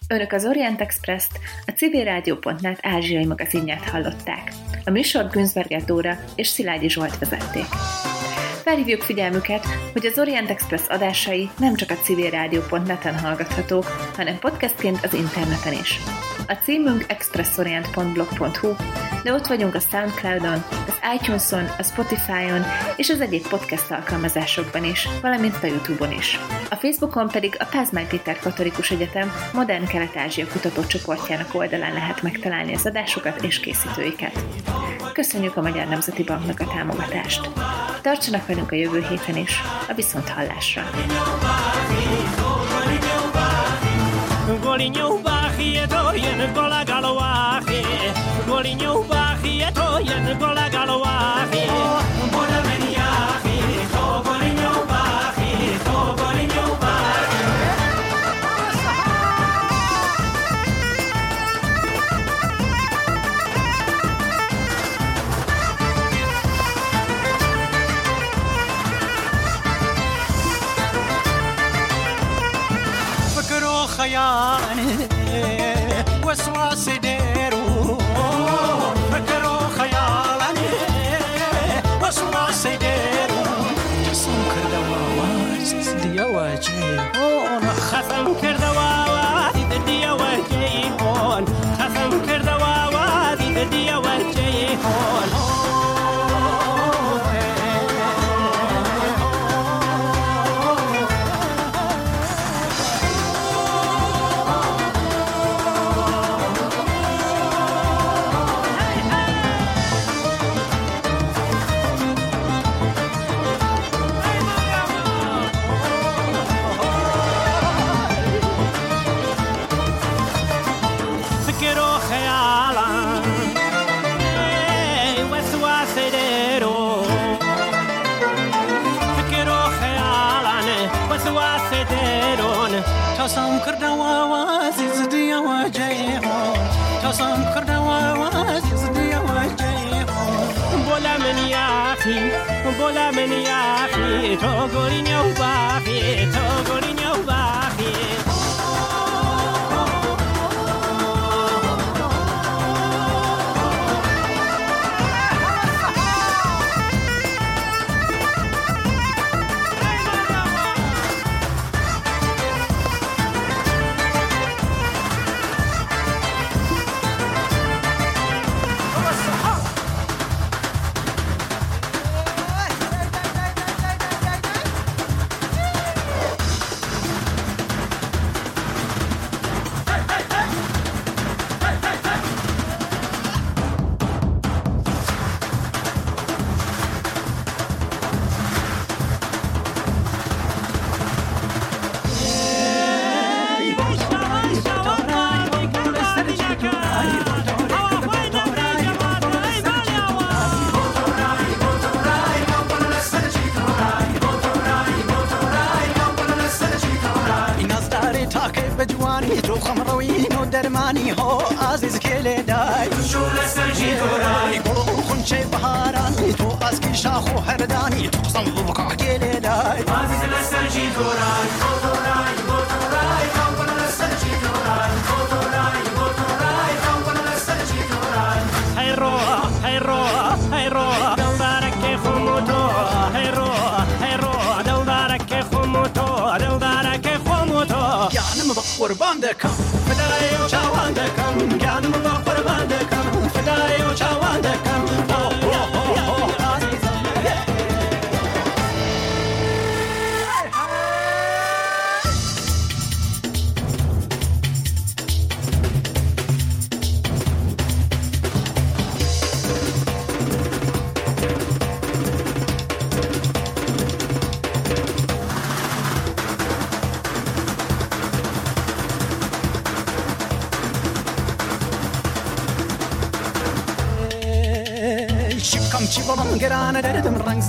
Önök az Orient Express-t, a civilrádió.net ázsiai magazinját hallották. A műsor Günzberger Dóra és Szilágyi Zsolt vezették. Felhívjuk figyelmüket, hogy az Orient Express adásai nem csak a civilrádió.net-en hallgathatók, hanem podcastként az interneten is. A címünk expressorient.blog.hu, de ott vagyunk a Soundcloudon, az iTunes-on, a Spotify-on és az egyéb podcast alkalmazásokban is, valamint a YouTube-on is. A Facebookon pedig a Pázmány Péter Katolikus Egyetem Modern Kelet-Ázsia kutatócsoportjának oldalán lehet megtalálni az adásokat és készítőiket. Köszönjük a Magyar Nemzeti Banknak a támogatást. Tartsanak velünk a jövő héten is, a Viszonthallásra! Golinho bahi to yen gola galowahi Golinho bahi gola meni afi, to gorin yau bafi, to gorin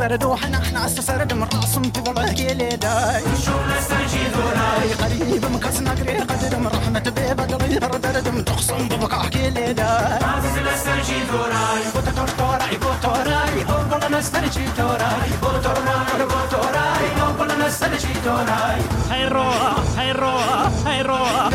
سرد وحنا حنا سرد من راسم في والله كيلي داي. شو نستنجي دوراي قريب مكسنا قريب قدر من رحمة بيبا قضي برد ردم تخصم ببقى احكي لي داي. عزيز نستنجي دوراي بوتور توراي بوتوراي والله نستنجي توراي بوتوراي بوتوراي والله نستنجي توراي هاي روح هاي روح هاي روح